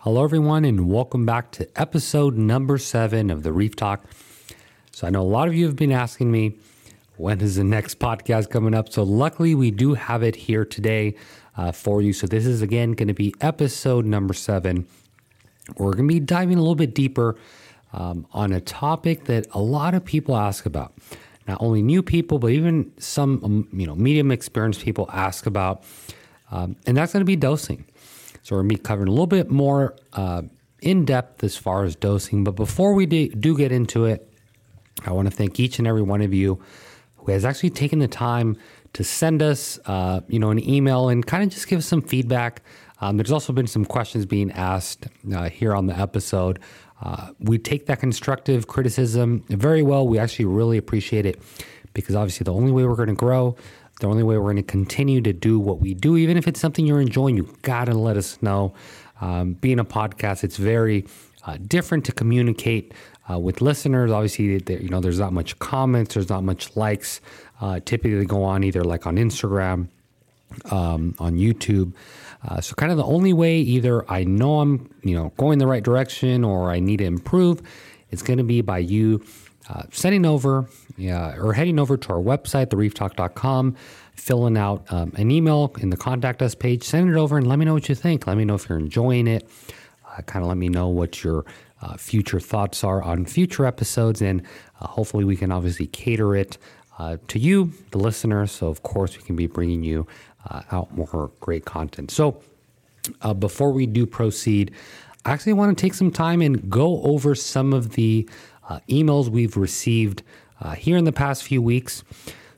Hello, everyone, and welcome back to episode number seven of the Reef Talk. So, I know a lot of you have been asking me when is the next podcast coming up. So, luckily, we do have it here today uh, for you. So, this is again going to be episode number seven. We're going to be diving a little bit deeper um, on a topic that a lot of people ask about. Not only new people, but even some um, you know medium experienced people ask about, um, and that's going to be dosing. So we're going to be covering a little bit more uh, in depth as far as dosing. But before we do, get into it, I want to thank each and every one of you who has actually taken the time to send us, uh, you know, an email and kind of just give us some feedback. Um, there's also been some questions being asked uh, here on the episode. Uh, we take that constructive criticism very well. We actually really appreciate it because obviously the only way we're going to grow the only way we're going to continue to do what we do, even if it's something you're enjoying, you got to let us know. Um, being a podcast, it's very uh, different to communicate uh, with listeners. Obviously, you know, there's not much comments, there's not much likes. Uh, typically, they go on either like on Instagram, um, on YouTube. Uh, so, kind of the only way either I know I'm, you know, going the right direction or I need to improve, it's going to be by you uh, sending over yeah, or heading over to our website, thereeftalk.com, filling out um, an email in the contact us page, send it over and let me know what you think. Let me know if you're enjoying it. Uh, kind of let me know what your uh, future thoughts are on future episodes, and uh, hopefully we can obviously cater it uh, to you, the listener. So, of course, we can be bringing you uh, out more great content. So, before we do proceed, I actually want to take some time and go over some of the uh, emails we've received uh, here in the past few weeks.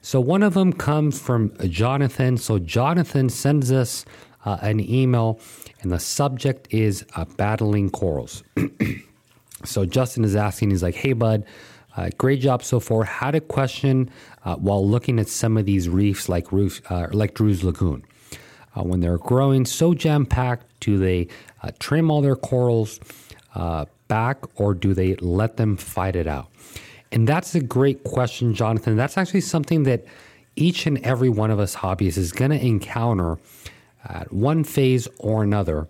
So one of them comes from Jonathan. So Jonathan sends us uh, an email, and the subject is uh, battling corals. so Justin is asking, he's like, "Hey, bud." Uh, great job so far. Had a question uh, while looking at some of these reefs, like reef, like Drew's Lagoon. when they're growing so jam packed, do they trim all their corals? Back or do they let them fight it out? And that's a great question, Jonathan. That's actually something that each and every one of us hobbyists is going to encounter at one phase or another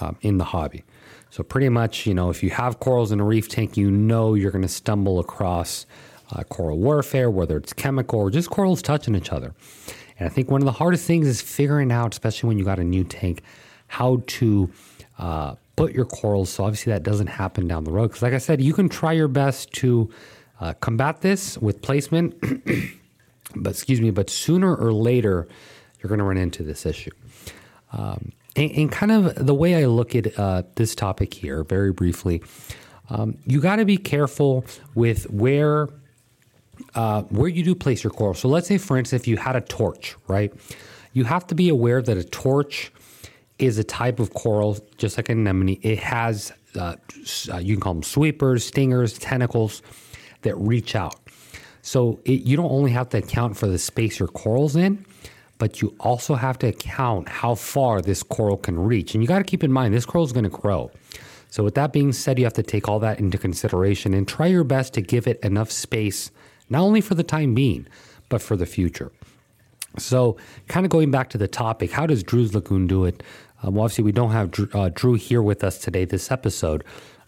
um, in the hobby. So, pretty much, you know, if you have corals in a reef tank, you know you're going to stumble across uh, coral warfare, whether it's chemical or just corals touching each other. And I think one of the hardest things is figuring out, especially when you got a new tank, how to uh, put your corals. So obviously that doesn't happen down the road. Because like I said, you can try your best to uh, combat this with placement, but excuse me, but sooner or later you're going to run into this issue. Um, and, and, kind of the way I look at uh, this topic here, very briefly, um, you got to be careful with where uh, where you do place your coral. So let's say, for instance, if you had a torch, right? You have to be aware that a torch is a type of coral, just like an anemone. It has, uh, uh, you can call them sweepers, stingers, tentacles that reach out. So it, you don't only have to account for the space your coral's in, but you also have to account how far this coral can reach. And you got to keep in mind, this coral is going to grow. So, with that being said, you have to take all that into consideration and try your best to give it enough space, not only for the time being, but for the future. So, kind of going back to the topic, how does Drew's Lagoon do it? Um, well, obviously, we don't have Drew, uh, Drew, here with us today, this episode.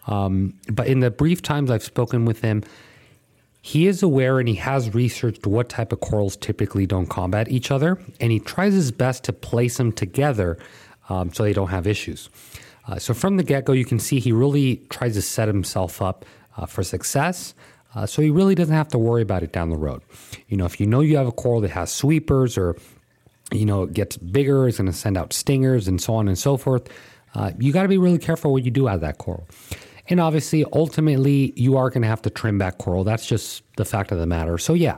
Um, but in the brief times I've spoken with him, he is aware and he has researched what type of corals typically don't combat each other, and he tries his best to place them together um, so they don't have issues. Uh, so from the get go, you can see he really tries to set himself up uh, for success. Uh, so he really doesn't have to worry about it down the road. You know, if you know you have a coral that has sweepers or you know, it gets bigger, it's going to send out stingers and so on and so forth. Uh, you got to be really careful what you do out of that coral. And obviously, ultimately, you are going to have to trim back coral. That's just the fact of the matter. So, yeah,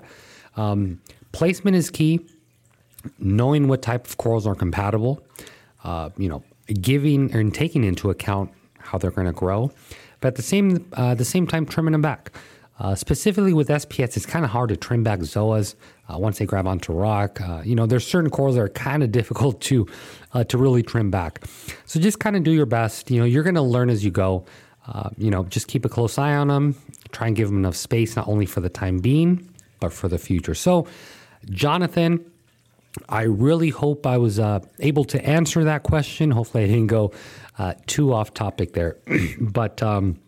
um, placement is key. Knowing what type of corals are compatible, uh, you know, giving and taking into account how they're going to grow, but at the same uh, the same time trimming them back. Uh, specifically with SPS, it's kind of hard to trim back zoas uh, once they grab onto rock. Uh, you know, there's certain corals that are kind of difficult to uh, to really trim back. So just kind of do your best. You know, you're going to learn as you go. Uh, you know, just keep a close eye on them. Try and give them enough space, not only for the time being, but for the future. So, Jonathan, I really hope I was uh, able to answer that question. Hopefully, I didn't go uh, too off topic there. but um,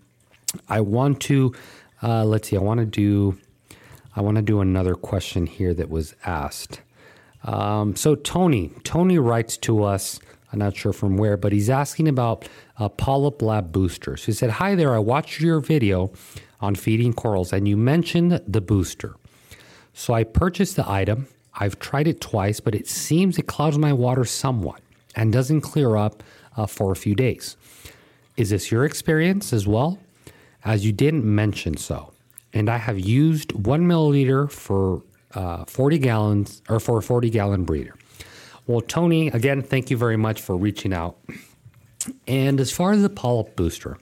I want to, let's see, I want to do, I want to do another question here that was asked. Um, so Tony, Tony writes to us. I'm not sure from where, but he's asking about uh, polyp lab boosters. He said, "Hi there, I watched your video on feeding corals, and you mentioned the booster. So I purchased the item. I've tried it twice, but it seems it clouds my water somewhat and doesn't clear up uh, for a few days. Is this your experience as well? As you didn't mention so, and I have used one milliliter for uh, 40 gallons or for a 40 gallon breeder. Well, Tony, again, thank you very much for reaching out. And as far as the polyp booster,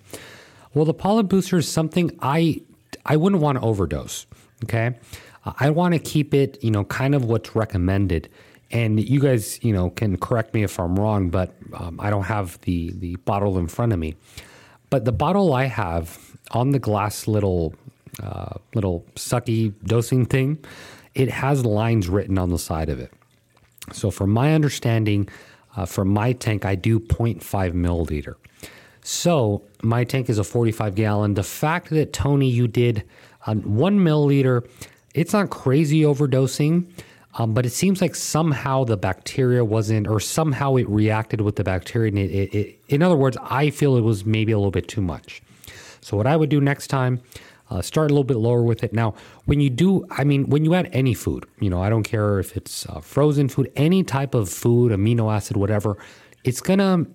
well, the polyp booster is something I I wouldn't want to overdose. Okay, I want to keep it, you know, kind of what's recommended. And you guys, you know, can correct me if I'm wrong, but um, I don't have the the bottle in front of me. But the bottle I have on the glass little uh, little sucky dosing thing, it has lines written on the side of it. So, from my understanding, uh, from my tank, I do 0.5 milliliter. So, my tank is a 45 gallon. The fact that Tony, you did one milliliter, it's not crazy overdosing. Um, but it seems like somehow the bacteria wasn't, or somehow it reacted with the bacteria. And it, it, it, in other words, I feel it was maybe a little bit too much. So, what I would do next time, uh, start a little bit lower with it. Now, when you do, I mean, when you add any food, you know, I don't care if it's uh, frozen food, any type of food, amino acid, whatever, it's going to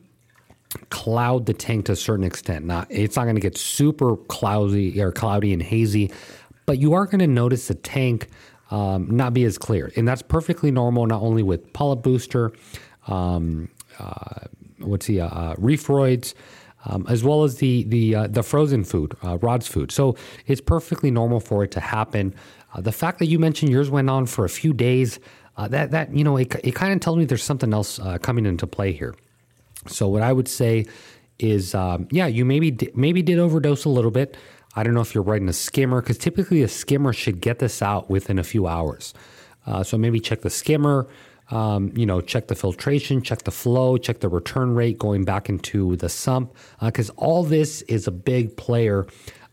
cloud the tank to a certain extent. Not, it's not going to get super cloudy or cloudy and hazy, but you are going to notice the tank um, not be as clear. And that's perfectly normal, not only with polyp booster, um, uh, what's the, uh, uh reefroids, um, as well as the the uh, the frozen food, uh, Rod's food. So it's perfectly normal for it to happen. Uh, the fact that you mentioned yours went on for a few days, uh, that that you know, it, it kind of tells me there's something else uh, coming into play here. So what I would say is, um, yeah, you maybe maybe did overdose a little bit. I don't know if you're writing a skimmer because typically a skimmer should get this out within a few hours. Uh, so maybe check the skimmer. Um, you know, check the filtration, check the flow, check the return rate going back into the sump, because uh, all this is a big player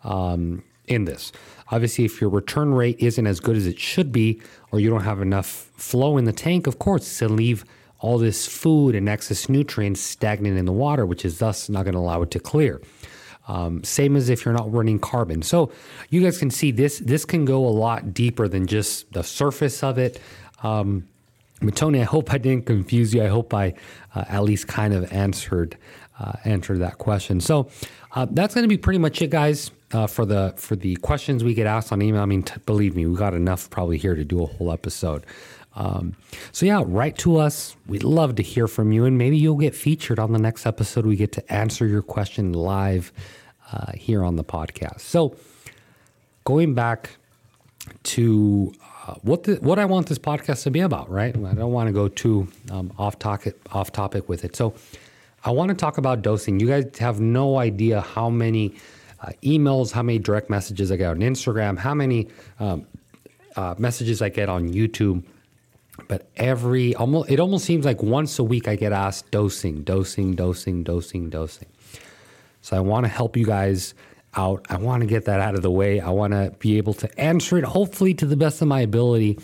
um, in this. Obviously, if your return rate isn't as good as it should be, or you don't have enough flow in the tank, of course, it's going to leave all this food and excess nutrients stagnant in the water, which is thus not going to allow it to clear. Um, same as if you're not running carbon. So you guys can see this. This can go a lot deeper than just the surface of it. Um, but Tony, I hope I didn't confuse you. I hope I uh, at least kind of answered uh, answered that question. So uh, that's going to be pretty much it, guys, uh, for the for the questions we get asked on email. I mean, t- believe me, we got enough probably here to do a whole episode. Um, so yeah, write to us. We'd love to hear from you, and maybe you'll get featured on the next episode. We get to answer your question live uh, here on the podcast. So going back to uh, what the, what I want this podcast to be about, right? I don't want to go too um, off topic off topic with it. So I want to talk about dosing. You guys have no idea how many uh, emails, how many direct messages I get on Instagram, how many um, uh, messages I get on YouTube. But every almost it almost seems like once a week I get asked dosing, dosing, dosing, dosing, dosing. So I want to help you guys out. I want to get that out of the way. I want to be able to answer it, hopefully, to the best of my ability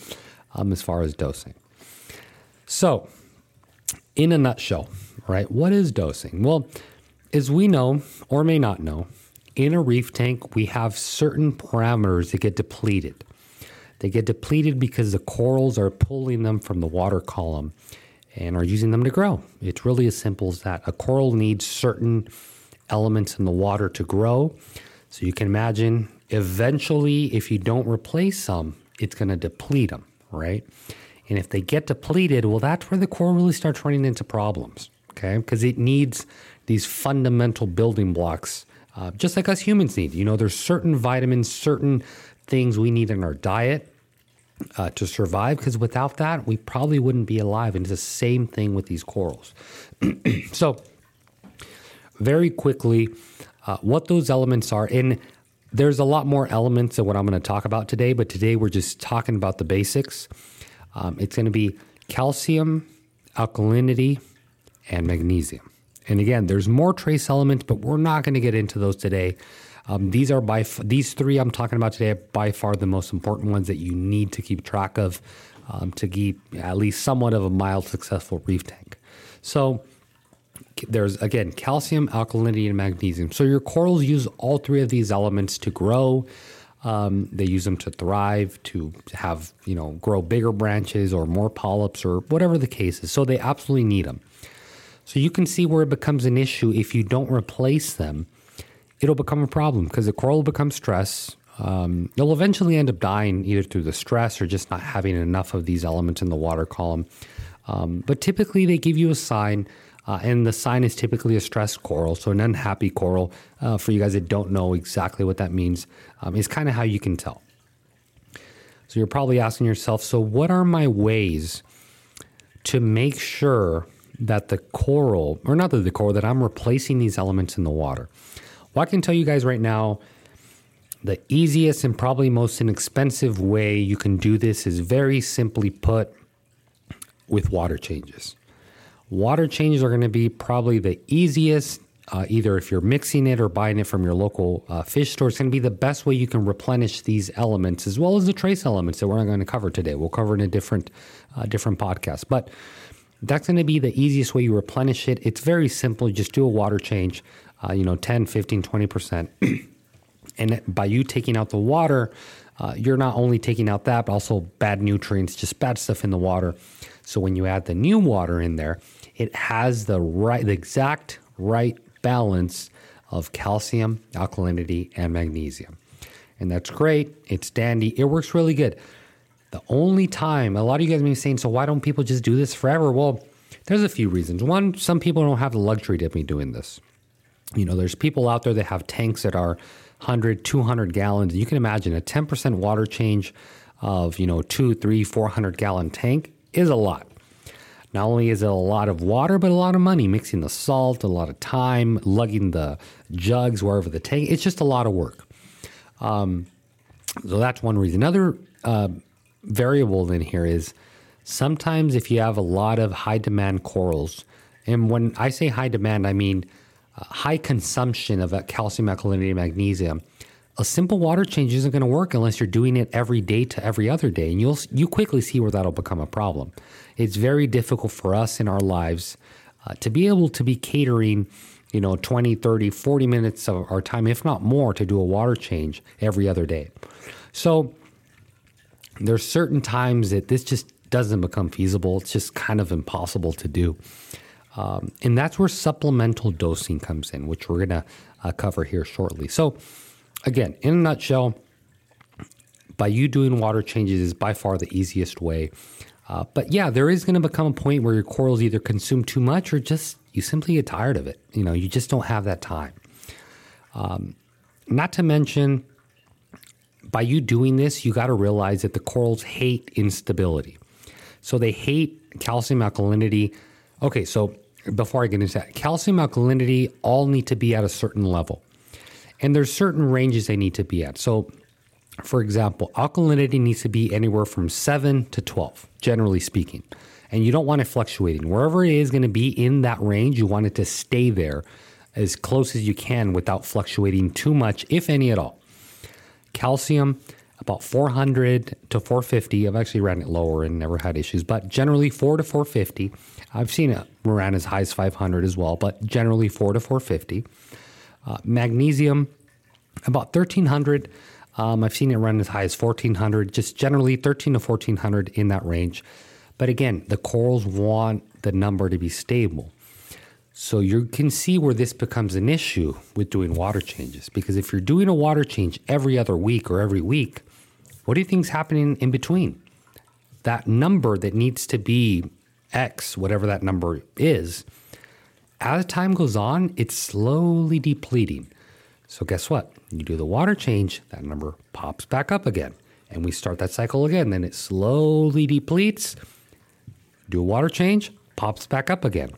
um, as far as dosing. So, in a nutshell, right, what is dosing? Well, as we know or may not know, in a reef tank, we have certain parameters that get depleted. They get depleted because the corals are pulling them from the water column and are using them to grow. It's really as simple as that. A coral needs certain elements in the water to grow. So you can imagine eventually, if you don't replace some, it's going to deplete them, right? And if they get depleted, well, that's where the core really starts running into problems, okay? Because it needs these fundamental building blocks, uh, just like us humans need. You know, there's certain vitamins, certain things we need in our diet uh, to survive, because without that, we probably wouldn't be alive. And it's the same thing with these corals. so, very quickly uh, what those elements are. And there's a lot more elements than what I'm going to talk about today, but today we're just talking about the basics. Um, it's going to be calcium, alkalinity, and magnesium. And again, there's more trace elements, but we're not going to get into those today. Um, these are by f- these three I'm talking about today are by far the most important ones that you need to keep track of um, to keep at least somewhat of a mild successful reef tank. So there's again calcium, alkalinity, and magnesium. So your corals use all three of these elements to grow. Um, they use them to thrive, to have you know grow bigger branches or more polyps or whatever the case is. So they absolutely need them. So you can see where it becomes an issue if you don't replace them it'll become a problem because the coral will become stressed. Um, they'll eventually end up dying either through the stress or just not having enough of these elements in the water column. Um, but typically, they give you a sign, uh, and the sign is typically a stressed coral. So, an unhappy coral, uh, for you guys that don't know exactly what that means, um, is kind of how you can tell. So, you're probably asking yourself, so what are my ways to make sure that the coral, or not that the coral, that I'm replacing these elements in the water? Well, I can tell you guys right now the easiest and probably most inexpensive way you can do this is very simply put with water changes. Water changes are going to be probably the easiest, uh, either if you're mixing it or buying it from your local uh, fish store. It's going to be the best way you can replenish these elements as well as the trace elements that we're not going to cover today. We'll cover in a different, uh, different podcast. But that's going to be the easiest way you replenish it. It's very simple. Just do a water change uh, you know, 10, 15, 20%. and by you taking out the water, uh, you're not only taking out that, but also bad nutrients, just bad stuff in the water. So when you add the new water in there, it has the right, the exact right balance of calcium, alkalinity, and magnesium. And that's great. It's dandy. It works really good. The only time, a lot of you guys may be saying, so why don't people just do this forever? Well, there's a few reasons. One, some people don't have the luxury to be doing this. You know, there's people out there that have tanks that are 100, 200 gallons. You can imagine a 10% water change of, you know, two, three, 400 gallon tank is a lot. Not only is it a lot of water, but a lot of money mixing the salt, a lot of time, lugging the jugs wherever the tank. It's just a lot of work. Um, so that's one reason. Another uh, variable in here is sometimes if you have a lot of high demand corals, and when I say high demand, I mean high consumption of calcium, alkalinity, magnesium, a simple water change isn't going to work unless you're doing it every day to every other day, and you'll you quickly see where that'll become a problem. It's very difficult for us in our lives uh, to be able to be catering, you know, 20, 30, 40 minutes of our time, if not more, to do a water change every other day. So there's certain times that this just doesn't become feasible. It's just kind of impossible to do. Um, and that's where supplemental dosing comes in, which we're going to uh, cover here shortly. So, again, in a nutshell, by you doing water changes is by far the easiest way. Uh, but yeah, there is going to become a point where your corals either consume too much or just you simply get tired of it. You know, you just don't have that time. Um, not to mention, by you doing this, you got to realize that the corals hate instability. So they hate calcium alkalinity. Okay, so before I get into that, calcium alkalinity all need to be at a certain level. And there's certain ranges they need to be at. So, for example, alkalinity needs to be anywhere from 7 to 12, generally speaking. And you don't want it fluctuating. Wherever it is going to be in that range, you want it to stay there as close as you can without fluctuating too much, if any at all. Calcium, about 400 to 450. I've actually ran it lower and never had issues, but generally 4 to 450. I've seen it ran as high as 500 as well, but generally 4 to 450. Uh, magnesium, about 1300. Um, I've seen it run as high as 1400, just generally 13 to 1400 in that range. But again, the corals want the number to be stable. So you can see where this becomes an issue with doing water changes. Because if you're doing a water change every other week or every week, what do you think is happening in between? That number that needs to be X, whatever that number is, as time goes on, it's slowly depleting. So, guess what? You do the water change, that number pops back up again. And we start that cycle again. Then it slowly depletes. Do a water change, pops back up again.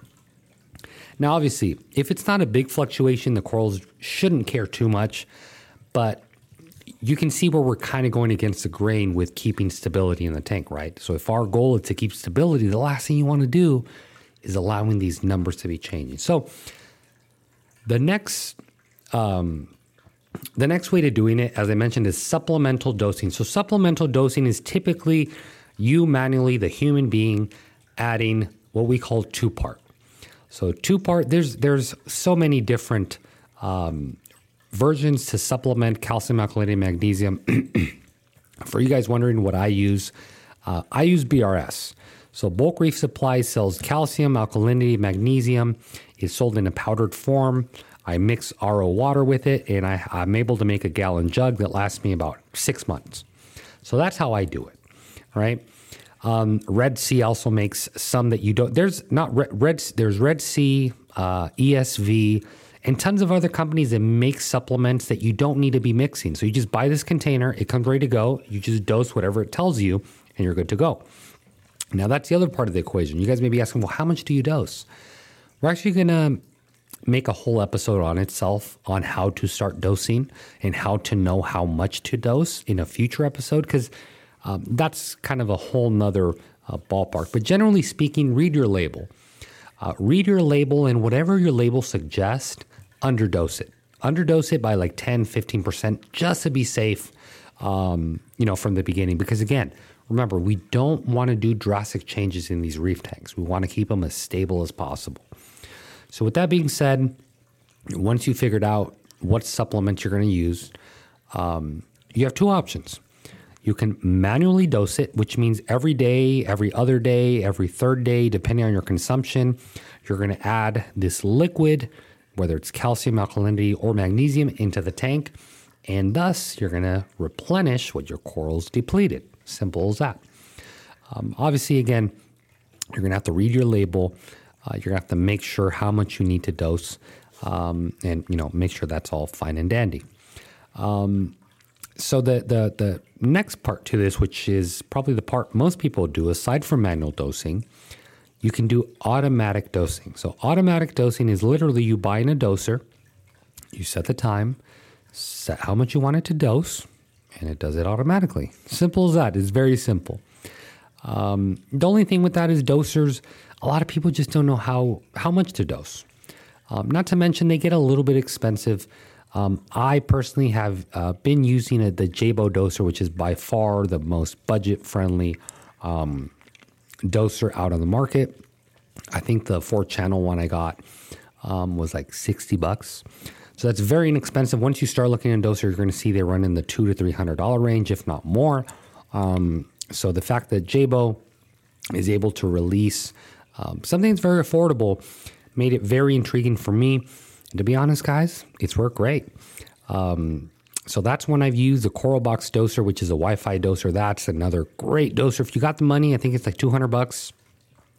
Now, obviously, if it's not a big fluctuation, the corals shouldn't care too much. But you can see where we're kind of going against the grain with keeping stability in the tank, right? So if our goal is to keep stability, the last thing you want to do is allowing these numbers to be changing. So the next um, the next way to doing it, as I mentioned, is supplemental dosing. So supplemental dosing is typically you manually, the human being, adding what we call two part. So two part, there's there's so many different um, versions to supplement calcium, alkalinity, magnesium. For you guys wondering what I use, uh, I use BRS. So Bulk Reef Supply sells calcium, alkalinity, magnesium. It's sold in a powdered form. I mix RO water with it, and I, I'm able to make a gallon jug that lasts me about six months. So that's how I do it, right? Um, Red Sea also makes some that you don't. There's not Red. Red there's Red Sea, uh, ESV, and tons of other companies that make supplements that you don't need to be mixing. So you just buy this container, it comes ready to go. You just dose whatever it tells you, and you're good to go. Now that's the other part of the equation. You guys may be asking, well, how much do you dose? We're actually going to make a whole episode on itself on how to start dosing and how to know how much to dose in a future episode because um, that's kind of a whole nother uh, ballpark. But generally speaking, read your label. Uh, read your label and whatever your label suggests, underdose it. Underdose it by like 10, 15% just to be safe, um, you know, from the beginning. Because again, remember, we don't want to do drastic changes in these reef tanks. We want to keep them as stable as possible. So, with that being said, once you figured out what supplement you're going to use, um, you have two options. You can manually dose it, which means every day, every other day, every third day, depending on your consumption, you're going to add this liquid, whether it's calcium, alkalinity, or magnesium, into the tank. And thus, you're going to replenish what your corals depleted. Simple as that. Um, obviously, again, you're going to have to read your label. Uh, you're going to have to make sure how much you need to dose um, and, you know, make sure that's all fine and dandy. Um, so the, the the next part to this, which is probably the part most people do, aside from manual dosing, you can do automatic dosing. So automatic dosing is literally you buy in a doser, you set the time, set how much you want it to dose, and it does it automatically. Simple as that. It's very simple. Um, the only thing with that is dosers. A lot of people just don't know how how much to dose. Um, not to mention they get a little bit expensive. Um, I personally have uh, been using a, the Jebao doser, which is by far the most budget friendly um, doser out on the market. I think the four channel one I got um, was like 60 bucks. So that's very inexpensive. Once you start looking at doser, you're going to see they run in the two to three hundred dollar range, if not more. Um, so the fact that Jebao is able to release um, something that's very affordable made it very intriguing for me. And to be honest, guys, it's worked great. Um, so that's when I've used the Coral Box doser, which is a Wi-Fi doser. That's another great doser. If you got the money, I think it's like 200 bucks,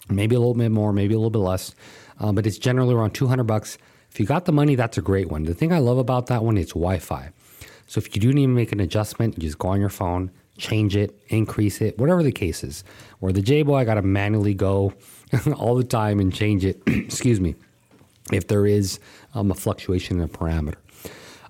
maybe a little bit more, maybe a little bit less, um, but it's generally around 200 bucks. If you got the money, that's a great one. The thing I love about that one, it's Wi-Fi. So if you do need to make an adjustment, you just go on your phone, change it, increase it, whatever the case is. Or the Jebao, I got to manually go all the time and change it. Excuse me if there is um, a fluctuation in a parameter.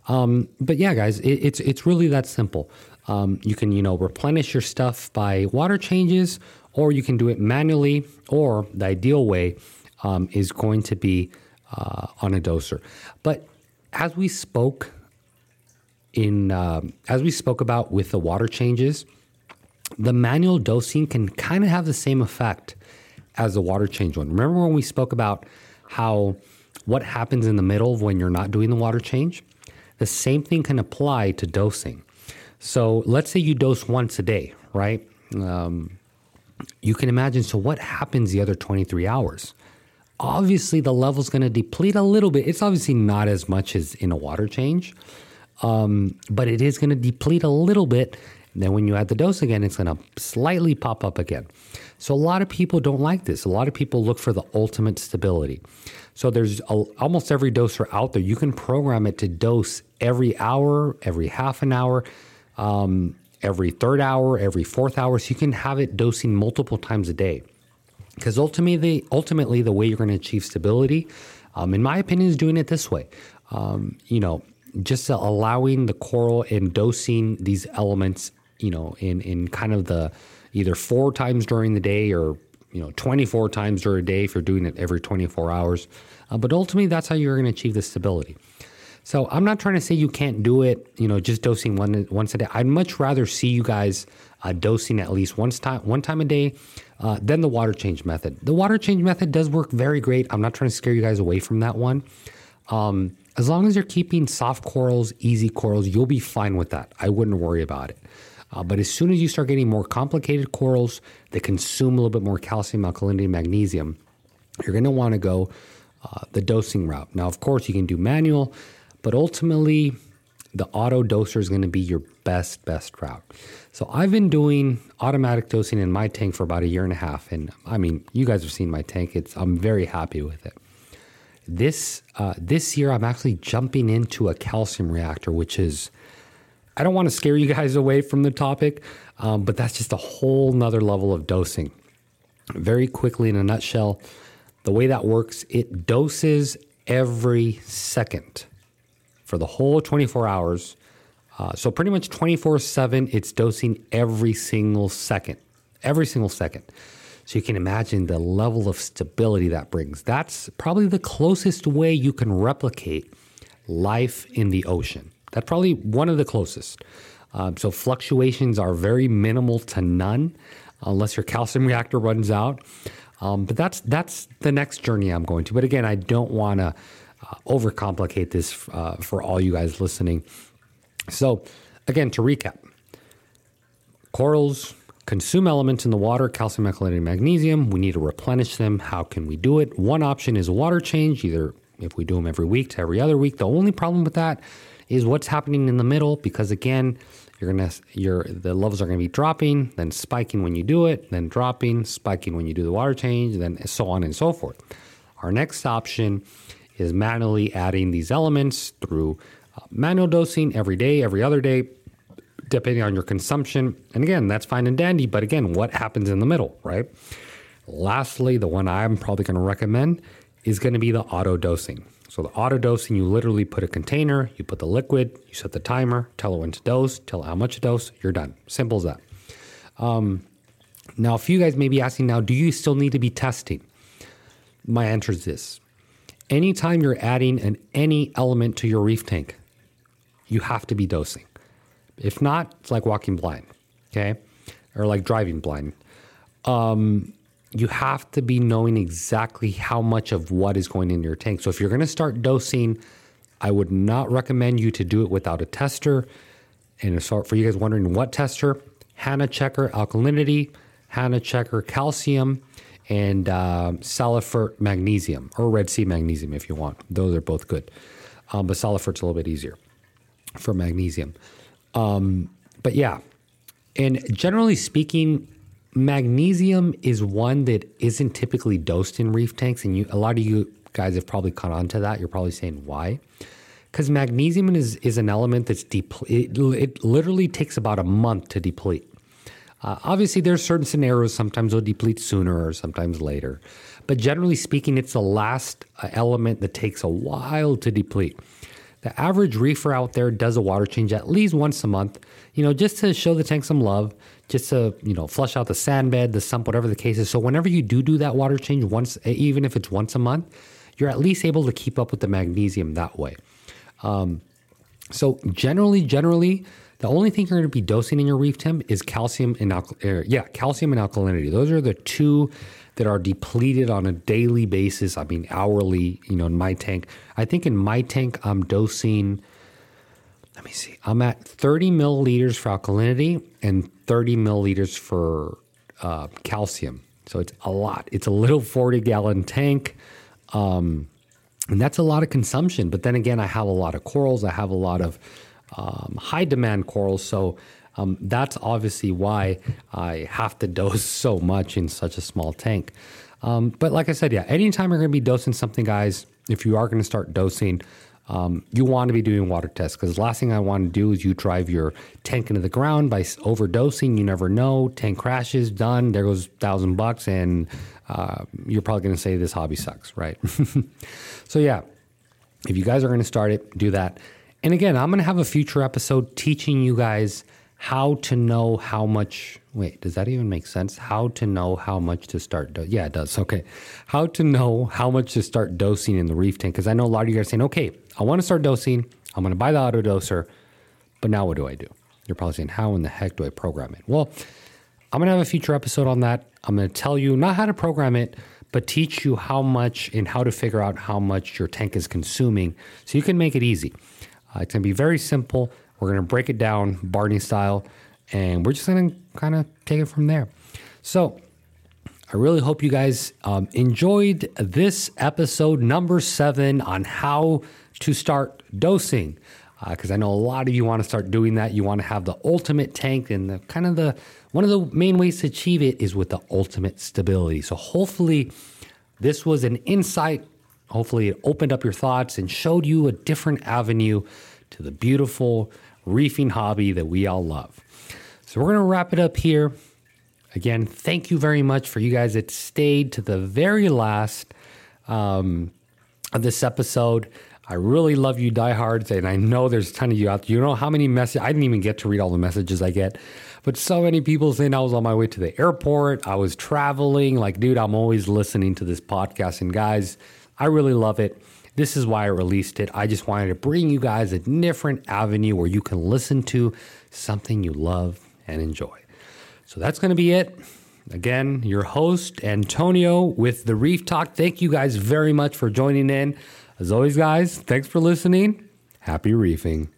Um, but yeah, guys, it, it's it's really that simple. Um, you can you know replenish your stuff by water changes, or you can do it manually. Or the ideal way um, is going to be uh, on a doser. But as we spoke in uh, as we spoke about with the water changes, the manual dosing can kind of have the same effect as the water change one. Remember when we spoke about how what happens in the middle when you're not doing the water change. The same thing can apply to dosing. So let's say you dose once a day, right? Um, you can imagine. So what happens the other 23 hours? Obviously, the level's going to deplete a little bit. It's obviously not as much as in a water change, um, but it is going to deplete a little bit. And then when you add the dose again, it's going to slightly pop up again. So a lot of people don't like this. A lot of people look for the ultimate stability. So there's a, almost every doser out there. You can program it to dose every hour, every half an hour, um, every third hour, every fourth hour. So you can have it dosing multiple times a day. Because ultimately, ultimately, the way you're going to achieve stability, um, in my opinion, is doing it this way. Um, you know, just allowing the coral and dosing these elements, you know, in in kind of the either four times during the day or you know 24 times during a day if you're doing it every 24 hours. Uh, but ultimately, that's how you're going to achieve the stability. So I'm not trying to say you can't do it, you know, just dosing one once a day. I'd much rather see you guys uh, dosing at least once time one time a day uh, than the water change method. The water change method does work very great. I'm not trying to scare you guys away from that one. Um, as long as you're keeping soft corals, easy corals, you'll be fine with that. I wouldn't worry about it. Uh, but as soon as you start getting more complicated corals that consume a little bit more calcium, alkalinity, magnesium, you're going to want to go uh, the dosing route. Now, of course, you can do manual, but ultimately, the auto doser is going to be your best, best route. So I've been doing automatic dosing in my tank for about a year and a half. And I mean, you guys have seen my tank. It's I'm very happy with it. This uh, this year, I'm actually jumping into a calcium reactor, which is I don't want to scare you guys away from the topic, um, but that's just a whole nother level of dosing. Very quickly, in a nutshell, the way that works, it doses every second for the whole 24 hours. Uh, so pretty much 24 7, it's dosing every single second. Every single second. So you can imagine the level of stability that brings. That's probably the closest way you can replicate life in the ocean. That's probably one of the closest. Um, so fluctuations are very minimal to none, unless your calcium reactor runs out. Um, but that's that's the next journey I'm going to. But again, I don't want to uh, overcomplicate this uh, for all you guys listening. So again, to recap, corals consume elements in the water, calcium, alkalinity, magnesium. We need to replenish them. How can we do it? One option is water change, either if we do them every week to every other week. The only problem with that is what's happening in the middle because again, you're gonna your the levels are gonna be dropping, then spiking when you do it, then dropping, spiking when you do the water change, then so on and so forth. Our next option is manually adding these elements through uh, manual dosing every day, every other day, depending on your consumption. And again, that's fine and dandy, but again, what happens in the middle, right? Lastly, the one I'm probably going to recommend is going to be the auto dosing. So the auto dosing, you literally put a container, you put the liquid, you set the timer, tell it when to dose, tell it how much to dose, you're done. Simple as that. Um, now, a few guys may be asking now, do you still need to be testing? My answer is this. Anytime you're adding an any element to your reef tank, you have to be dosing. If not, it's like walking blind, okay? Or like driving blind. Um, you have to be knowing exactly how much of what is going in your tank. So if you're going to start dosing, I would not recommend you to do it without a tester. And for you guys wondering what tester, Hanna Checker alkalinity, Hanna Checker calcium, and uh, Salifert magnesium or Red Sea magnesium if you want. Those are both good. Um, but Salifert's a little bit easier for magnesium. Um, but yeah, and generally speaking, magnesium is one that isn't typically dosed in reef tanks, and you a lot of you guys have probably caught on to that. You're probably saying why? Because magnesium is is an element that's deple- it, it literally takes about a month to deplete. Uh, obviously, there's certain scenarios. Sometimes it'll deplete sooner, or sometimes later. But generally speaking, it's the last uh, element that takes a while to deplete. The average reefer out there does a water change at least once a month, you know, just to show the tank some love, just to, you know, flush out the sand bed, the sump, whatever the case is. So whenever you do do that water change once, even if it's once a month, you're at least able to keep up with the magnesium that way. Um, so generally, generally, the only thing you're going to be dosing in your reef temp is calcium and alkal- er, yeah, calcium and alkalinity. Those are the two that are depleted on a daily basis. I mean, hourly, you know, in my tank. I think in my tank, I'm dosing, let me see, I'm at 30 milliliters for alkalinity and 30 milliliters for uh, calcium. So it's a lot. It's a little 40 gallon tank. Um, and that's a lot of consumption. But then again, I have a lot of corals, I have a lot of um, high demand corals. So um, that's obviously why I have to dose so much in such a small tank. Um, but like I said, yeah, anytime you're going to be dosing something, guys, if you are going to start dosing, um, you want to be doing water tests because the last thing I want to do is you drive your tank into the ground by overdosing. You never know. Tank crashes, done. There goes thousand bucks, and uh, you're probably going to say this hobby sucks, right? so yeah, if you guys are going to start it, do that. And again, I'm going to have a future episode teaching you guys how to know how much. Wait, does that even make sense? How to know how much to start? Do- yeah, it does. Okay. How to know how much to start dosing in the reef tank. Because I know a lot of you guys are saying, okay, I want to start dosing. I'm going to buy the auto doser. But now what do I do? You're probably saying, how in the heck do I program it? Well, I'm going to have a future episode on that. I'm going to tell you not how to program it, but teach you how much and how to figure out how much your tank is consuming so you can make it easy. Uh, it's going to be very simple. We're going to break it down Barney style, and we're just going to kind of take it from there. So, I really hope you guys um, enjoyed this episode number seven on how to start dosing. Because uh, I know a lot of you want to start doing that. You want to have the ultimate tank, and the kind of the one of the main ways to achieve it is with the ultimate stability. So hopefully, this was an insight. Hopefully, it opened up your thoughts and showed you a different avenue to the beautiful reefing hobby that we all love. So we're going to wrap it up here. Again, thank you very much for you guys that stayed to the very last um, of this episode. I really love you, diehards, and I know there's a ton of you out there. You know how many messages? I didn't even get to read all the messages I get, but so many people saying I was on my way to the airport, I was traveling. Like, dude, I'm always listening to this podcast, and guys, I really love it. This is why I released it. I just wanted to bring you guys a different avenue where you can listen to something you love and enjoy. So that's going to be it. Again, your host, Antonio, with the Reef Talk. Thank you guys very much for joining in. As always, guys, thanks for listening. Happy reefing.